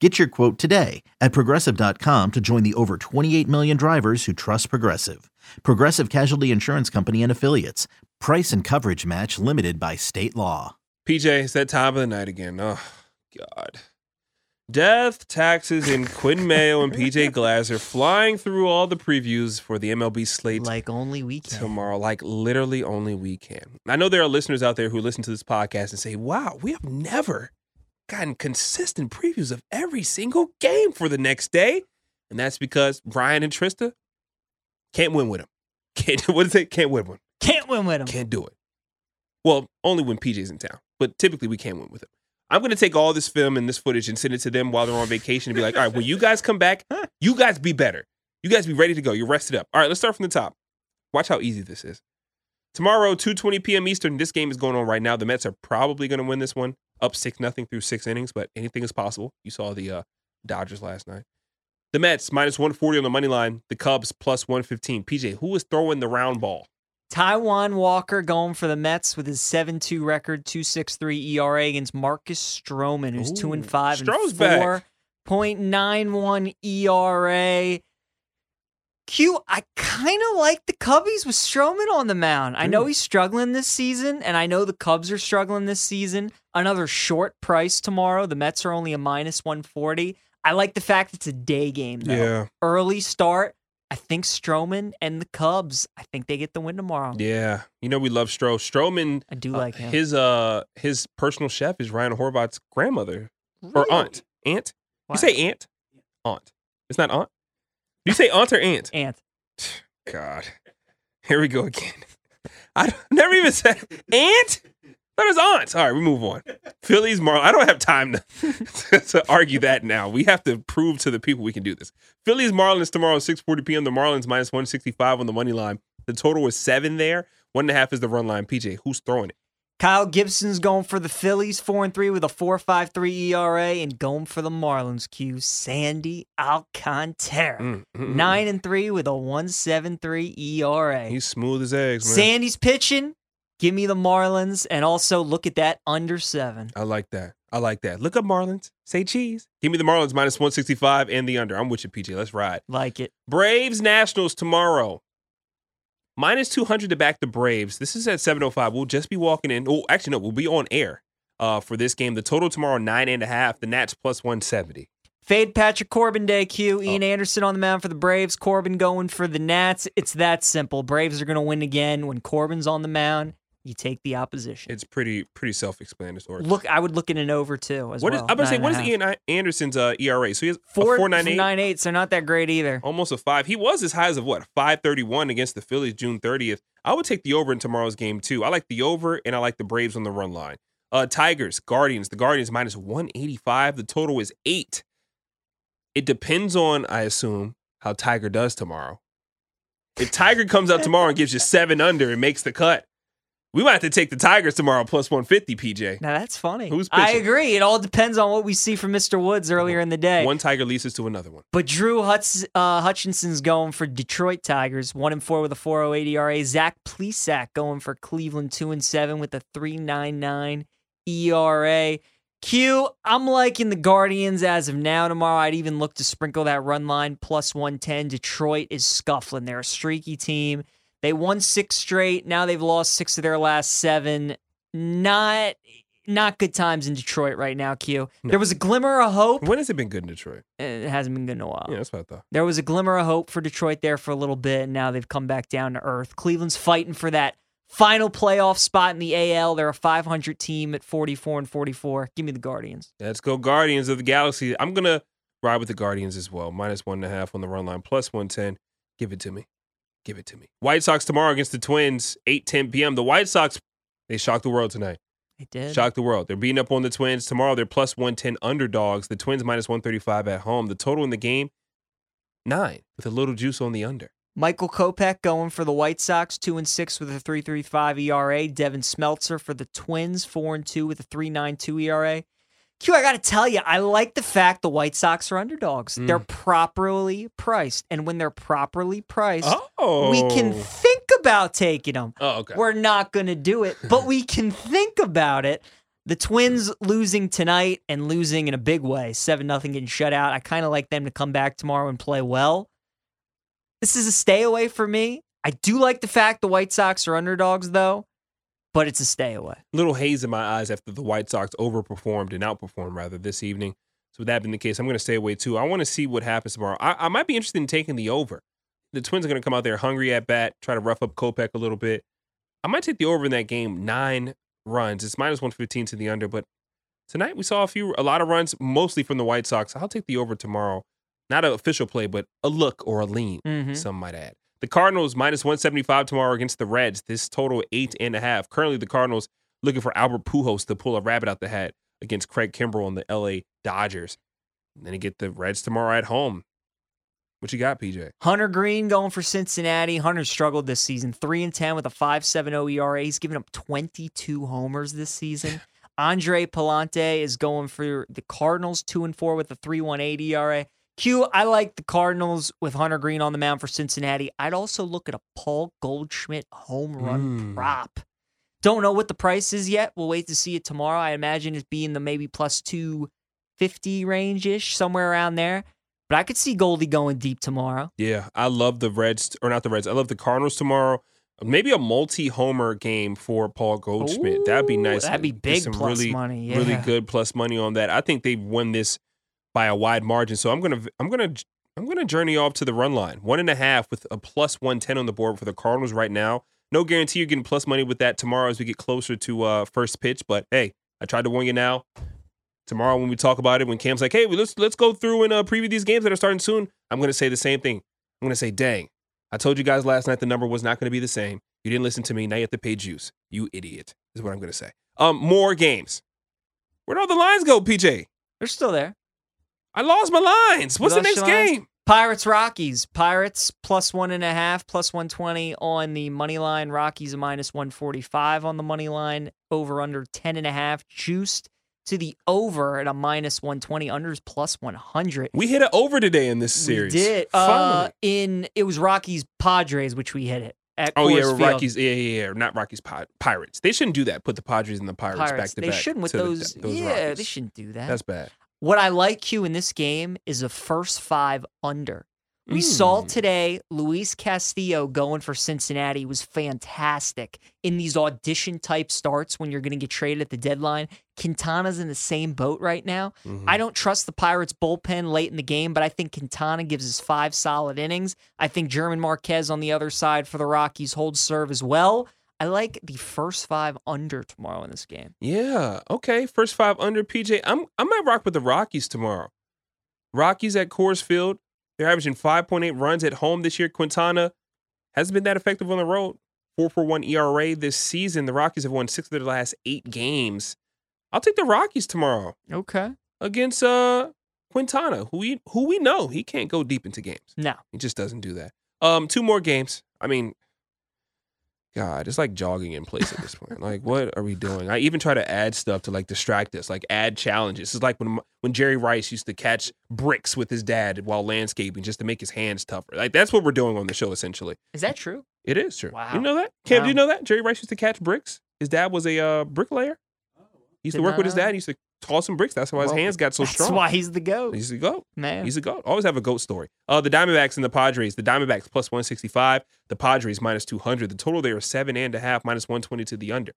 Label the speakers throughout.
Speaker 1: Get your quote today at progressive.com to join the over 28 million drivers who trust Progressive. Progressive Casualty Insurance Company and Affiliates. Price and coverage match limited by state law.
Speaker 2: PJ, it's that time of the night again. Oh, God. Death, taxes, and Quinn Mayo and PJ Glasser flying through all the previews for the MLB slate
Speaker 3: Like only we can.
Speaker 2: tomorrow, like literally only we can. I know there are listeners out there who listen to this podcast and say, wow, we have never gotten consistent previews of every single game for the next day. And that's because Brian and Trista can't win with him. Can't, what is it? Can't win with him.
Speaker 3: Can't win with them.
Speaker 2: Can't do it. Well, only when PJ's in town, but typically we can't win with him. I'm going to take all this film and this footage and send it to them while they're on vacation and be like, all right, when you guys come back, you guys be better. You guys be ready to go. You're rested up. All right, let's start from the top. Watch how easy this is. Tomorrow, 2.20 p.m. Eastern, this game is going on right now. The Mets are probably going to win this one, up 6 nothing through six innings, but anything is possible. You saw the uh, Dodgers last night. The Mets, minus 140 on the money line. The Cubs, plus 115. PJ, who is throwing the round ball?
Speaker 3: Taijuan Walker going for the Mets with his 7-2 record, 2.63 ERA against Marcus Stroman, who's two and
Speaker 2: Ooh,
Speaker 3: five
Speaker 2: Stroh's
Speaker 3: and four point nine one ERA. Q, I kind of like the Cubbies with Stroman on the mound. I know he's struggling this season, and I know the Cubs are struggling this season. Another short price tomorrow. The Mets are only a minus 140. I like the fact it's a day game, though. Yeah. Early start. I think Stroman and the Cubs, I think they get the win tomorrow.
Speaker 2: Yeah, you know we love Stro. Stroman,
Speaker 3: I do
Speaker 2: uh,
Speaker 3: like him.
Speaker 2: his uh his personal chef is Ryan Horvath's grandmother or aunt. Aunt?
Speaker 3: Wow.
Speaker 2: You say aunt? Aunt. It's not aunt. Do you say aunt or aunt?
Speaker 3: Aunt.
Speaker 2: God, here we go again. I never even said aunt. That is aunt. All right, we move on. Phillies, Marlins. I don't have time to, to argue that now. We have to prove to the people we can do this. Phillies, Marlins tomorrow, 6:40 p.m. The Marlins minus 165 on the money line. The total was seven there. One and a half is the run line. PJ, who's throwing it?
Speaker 3: Kyle Gibson's going for the Phillies, four and three with a four five three ERA, and going for the Marlins. Q Sandy Alcantara,
Speaker 2: Mm, mm, mm.
Speaker 3: nine and three with a one seven three ERA.
Speaker 2: He's smooth as eggs, man.
Speaker 3: Sandy's pitching. Give me the Marlins, and also look at that under seven.
Speaker 2: I like that. I like that. Look up Marlins. Say cheese. Give me the Marlins minus 165 and the under. I'm with you, PJ. Let's ride.
Speaker 3: Like it.
Speaker 2: Braves Nationals tomorrow. Minus 200 to back the Braves. This is at 705. We'll just be walking in. Oh, actually, no, we'll be on air uh, for this game. The total tomorrow, nine and a half. The Nats plus 170.
Speaker 3: Fade Patrick Corbin Day, Q. Ian
Speaker 2: Oh.
Speaker 3: Anderson on the mound for the Braves. Corbin going for the Nats. It's that simple. Braves are going to win again. When Corbin's on the mound, you take the opposition.
Speaker 2: It's pretty pretty self explanatory.
Speaker 3: Look, I would look at an over too as
Speaker 2: What is,
Speaker 3: well.
Speaker 2: I'm to say,
Speaker 3: Nine
Speaker 2: what is. Ian I- Anderson's uh, ERA? So he has
Speaker 3: Four,
Speaker 2: a 498,
Speaker 3: nine eights. They're not that great either.
Speaker 2: almost a five. He was as high as of what, 531 against the Phillies June 30th. I would take the over in tomorrow's game too. I like the over and I like the Braves on the run line. Uh, Tigers, Guardians. The Guardians minus 185. The total is eight. It depends on, I assume, how Tiger does tomorrow. If Tiger comes out tomorrow and gives you seven under and makes the cut, we might have to take the Tigers tomorrow plus 150, PJ.
Speaker 3: Now that's funny.
Speaker 2: Who's
Speaker 3: I agree. It all depends on what we see from Mr. Woods earlier in the day.
Speaker 2: One Tiger leases to another one.
Speaker 3: But Drew Hutz, uh, Hutchinson's going for Detroit Tigers, one and four with a 4.08 ERA. Zach Plesac going for Cleveland, two and seven with a 3.99 ERA. Q, I'm liking the Guardians as of now. Tomorrow, I'd even look to sprinkle that run line plus 110. Detroit is scuffling. They're a streaky team. They won six straight. Now they've lost six of their last seven. Not not good times in Detroit right now, Q. There was a glimmer of hope.
Speaker 2: When has it been good in Detroit?
Speaker 3: It hasn't been good in a while.
Speaker 2: Yeah, that's what I thought.
Speaker 3: There was a glimmer of hope for Detroit there for a little bit, and now they've come back down to earth. Cleveland's fighting for that final playoff spot in the AL. They're a 500 team at 44 and 44. Give me the Guardians.
Speaker 2: Let's go Guardians of the Galaxy. I'm gonna ride with the Guardians as well. Minus one and a half on the run line, plus one ten. Give it to me. Give it to me. White Sox tomorrow against the Twins, 8 10 p.m. The White Sox, they shocked the world tonight.
Speaker 3: They did.
Speaker 2: Shocked the world. They're beating up on the Twins. Tomorrow they're plus 110 underdogs. The Twins minus 135 at home. The total in the game, nine, with a little juice on the under.
Speaker 3: Michael Kopech going for the White Sox, two and six with a three three five ERA. Devin Smeltzer for the Twins, four and two with a three nine two ERA. Q, I got to tell you, I like the fact the White Sox are underdogs.
Speaker 2: Mm.
Speaker 3: They're properly priced, and when they're properly priced,
Speaker 2: Oh,
Speaker 3: we can think about taking them.
Speaker 2: Oh, okay.
Speaker 3: We're not going to do it, but we can think about it. The Twins losing tonight and losing in a big way, 7 nothing getting shut out. I kind of like them to come back tomorrow and play well. This is a stay away for me. I do like the fact the White Sox are underdogs, though, but it's a stay away.
Speaker 2: little haze in my eyes after the White Sox overperformed and outperformed rather this evening. So with that being the case, I'm going to stay away too. I want to see what happens tomorrow. I, I might be interested in taking the over. The Twins are going to come out there hungry at bat, try to rough up Kopech a little bit. I might take the over in that game. Nine runs. It's minus 115 to the under, but tonight we saw a few, a lot of runs, mostly from the White Sox. I'll take the over tomorrow. Not an official play, but a look or a lean.
Speaker 3: Mhm.
Speaker 2: Some might add. The Cardinals minus 175 tomorrow against the Reds. This total eight and a half. Currently, the Cardinals looking for Albert Pujols to pull a rabbit out the hat against Craig Kimbrel and the LA Dodgers. And then you get the Reds tomorrow at home. What you got, PJ?
Speaker 3: Hunter Greene going for Cincinnati. Hunter struggled this season, three and ten with a 5.70 ERA. He's given up 22 homers this season. Andre Pallante is going for the Cardinals, two and four with a 3.18 ERA. Q, I like the Cardinals with Hunter Greene on the mound for Cincinnati. I'd also look at a Paul Goldschmidt home run
Speaker 2: Mm.
Speaker 3: prop. Don't know what the price is yet. We'll wait to see it tomorrow. I imagine it's being the maybe plus 250 range ish, somewhere around there. But I could see Goldie going deep tomorrow.
Speaker 2: Yeah, I love the Reds, or not the Reds. I love the Cardinals tomorrow. Maybe a multi-homer game for Paul Goldschmidt. That'd be nice.
Speaker 3: That'd be big plus
Speaker 2: really,
Speaker 3: money.
Speaker 2: really good plus money on that. I think they've won this by a wide margin. So I'm gonna, I'm gonna, I'm gonna journey off to the run line. One and a half with a plus one ten on the board for the Cardinals right now. No guarantee you're getting plus money with that tomorrow as we get closer to uh, first pitch. But hey, I tried to warn you now. Tomorrow when we talk about it, when Cam's like, "Hey, let's let's go through and uh, preview these games that are starting soon," I'm gonna say the same thing. I'm gonna say, "Dang, I told you guys last night the number was not gonna be the same. You didn't listen to me. Now you have to pay juice. You idiot." Is what I'm gonna say. Um, more games. Where'd all the lines go, PJ?
Speaker 3: They're still there.
Speaker 2: I lost my lines. What's the next game?
Speaker 3: Pirates Rockies. Pirates plus one and a half, plus one twenty on the money line. Rockies a minus one forty five on the money line. Over under ten and a half. Juiced to the over at a minus one twenty. Unders plus one hundred.
Speaker 2: We hit it over today in this series.
Speaker 3: We did. Uh, in it was Rockies Padres, which we hit it at.
Speaker 2: Oh yeah,
Speaker 3: Coors Field.
Speaker 2: Rockies. Yeah, yeah, yeah. Not Rockies. Pi- Pirates. They shouldn't do that. Put the Padres and the Pirates, back
Speaker 3: Pirates.
Speaker 2: to
Speaker 3: They
Speaker 2: back.
Speaker 3: shouldn't with those.
Speaker 2: those
Speaker 3: yeah, they shouldn't do that.
Speaker 2: That's bad.
Speaker 3: What I like you in this game is a first five under. We saw
Speaker 2: Mm.
Speaker 3: today Luis Castillo going for Cincinnati was fantastic in these audition type starts when you're going to get traded at the deadline. Quintana's in the same boat right now.
Speaker 2: Mhm.
Speaker 3: I don't trust the Pirates bullpen late in the game, but I think Quintana gives us five solid innings. I think German Marquez on the other side for the Rockies holds serve as well. I like the first five under tomorrow in this game.
Speaker 2: Yeah. Okay. First five under PJ. I'm I might rock with the Rockies tomorrow. Rockies at Coors Field. They're averaging 5.8 runs at home this year. Quintana hasn't been that effective on the road. 4.41 ERA this season. The Rockies have won six of their last eight games. I'll take the Rockies tomorrow
Speaker 3: Okay.
Speaker 2: against uh Quintana, who we who we know he can't go deep into games.
Speaker 3: No.
Speaker 2: He just doesn't do that. Um, two more games. I mean, God, it's like jogging in place at this point. Like, what are we doing? I even try to add stuff to like distract us, like add challenges. It's like when when Jerry Rice used to catch bricks with his dad while landscaping just to make his hands tougher. Like that's what we're doing on the show essentially.
Speaker 3: Is that true?
Speaker 2: It is true.
Speaker 3: Wow.
Speaker 2: You know that? Cam, do you know that Jerry Rice used to catch bricks? His dad was a uh, bricklayer. He used
Speaker 3: Did
Speaker 2: to work with his dad. He used to toss some bricks. That's why his
Speaker 3: Well,
Speaker 2: hands got so
Speaker 3: That's
Speaker 2: strong.
Speaker 3: That's why he's the goat,
Speaker 2: He's a goat.
Speaker 3: man.
Speaker 2: He's a goat. Always have a goat story. Uh, the Diamondbacks and the Padres. The Diamondbacks plus 165. The Padres minus 200. The total there is seven and a half, minus 120 to the under.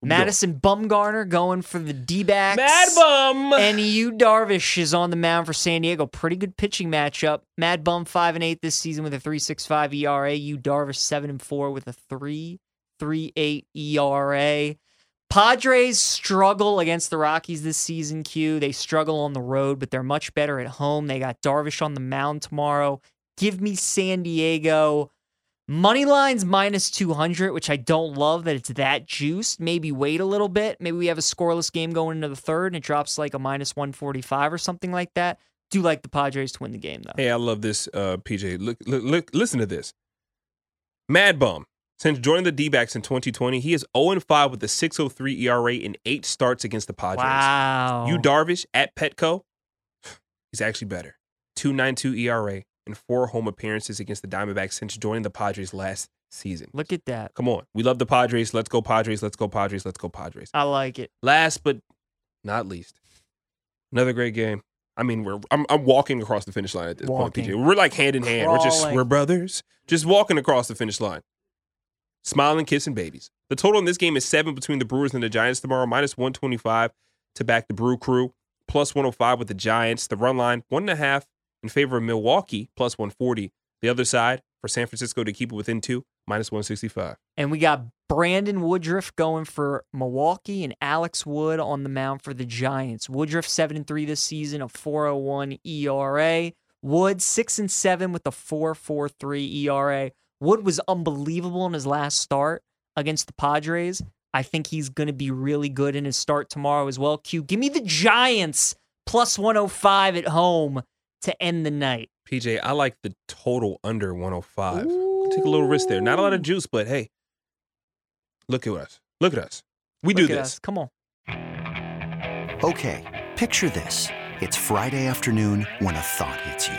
Speaker 2: What we doing?
Speaker 3: Madison Bumgarner going for the D backs.
Speaker 2: Mad Bum.
Speaker 3: And Yu Darvish is on the mound for San Diego. Pretty good pitching matchup. Mad Bum five and eight this season with a three six five ERA. Yu Darvish seven and four with a three three eight ERA. Padres struggle against the Rockies this season, Q. They struggle on the road, but they're much better at home. They got Darvish on the mound tomorrow. Give me San Diego. Money lines minus 200, which I don't love that it's that juiced. Maybe wait a little bit. Maybe we have a scoreless game going into the third and it drops like a minus 145 or something like that. Do like the Padres to win the game though.
Speaker 2: Hey, I love this, uh, PJ. Look, look, look, listen to this. Mad Bum. Since joining the D backs in 2020, he is 0 5 with a 6.03 ERA in eight starts against the Padres.
Speaker 3: Wow.
Speaker 2: Yu Darvish at Petco, he's actually better. 2.92 ERA and four home appearances against the Diamondbacks since joining the Padres last season.
Speaker 3: Look at that.
Speaker 2: Come on. We love the Padres. Let's go Padres. Let's go Padres. Let's go Padres.
Speaker 3: I like it.
Speaker 2: Last but not least, another great game. I mean, we're I'm, I'm walking across the finish line at this
Speaker 3: Walking.
Speaker 2: point, PJ. We're like hand in hand. We're just we're brothers, just walking across the finish line, smiling, kissing babies. The total in this game is seven between the Brewers and the Giants tomorrow, minus one twenty five to back the Brew Crew, plus one hundred five with the Giants. The run line one and a half in favor of Milwaukee, plus one forty. The other side for San Francisco to keep it within two, minus one sixty five.
Speaker 3: And we got Brandon Woodruff going for Milwaukee and Alex Wood on the mound for the Giants. Woodruff 7 and 3 this season, a 401 ERA. Wood 6 and 7 with a 4.43 ERA. Wood was unbelievable in his last start against the Padres. I think he's going to be really good in his start tomorrow as well. Q, give me the Giants plus 105 at home to end the night.
Speaker 2: PJ, I like the total under 105. Take a little risk there. Not a lot of juice, but hey, look at us. Look at us. We
Speaker 3: Look
Speaker 2: do this.
Speaker 3: us. Come on.
Speaker 4: Okay, picture this. It's Friday afternoon when a thought hits you.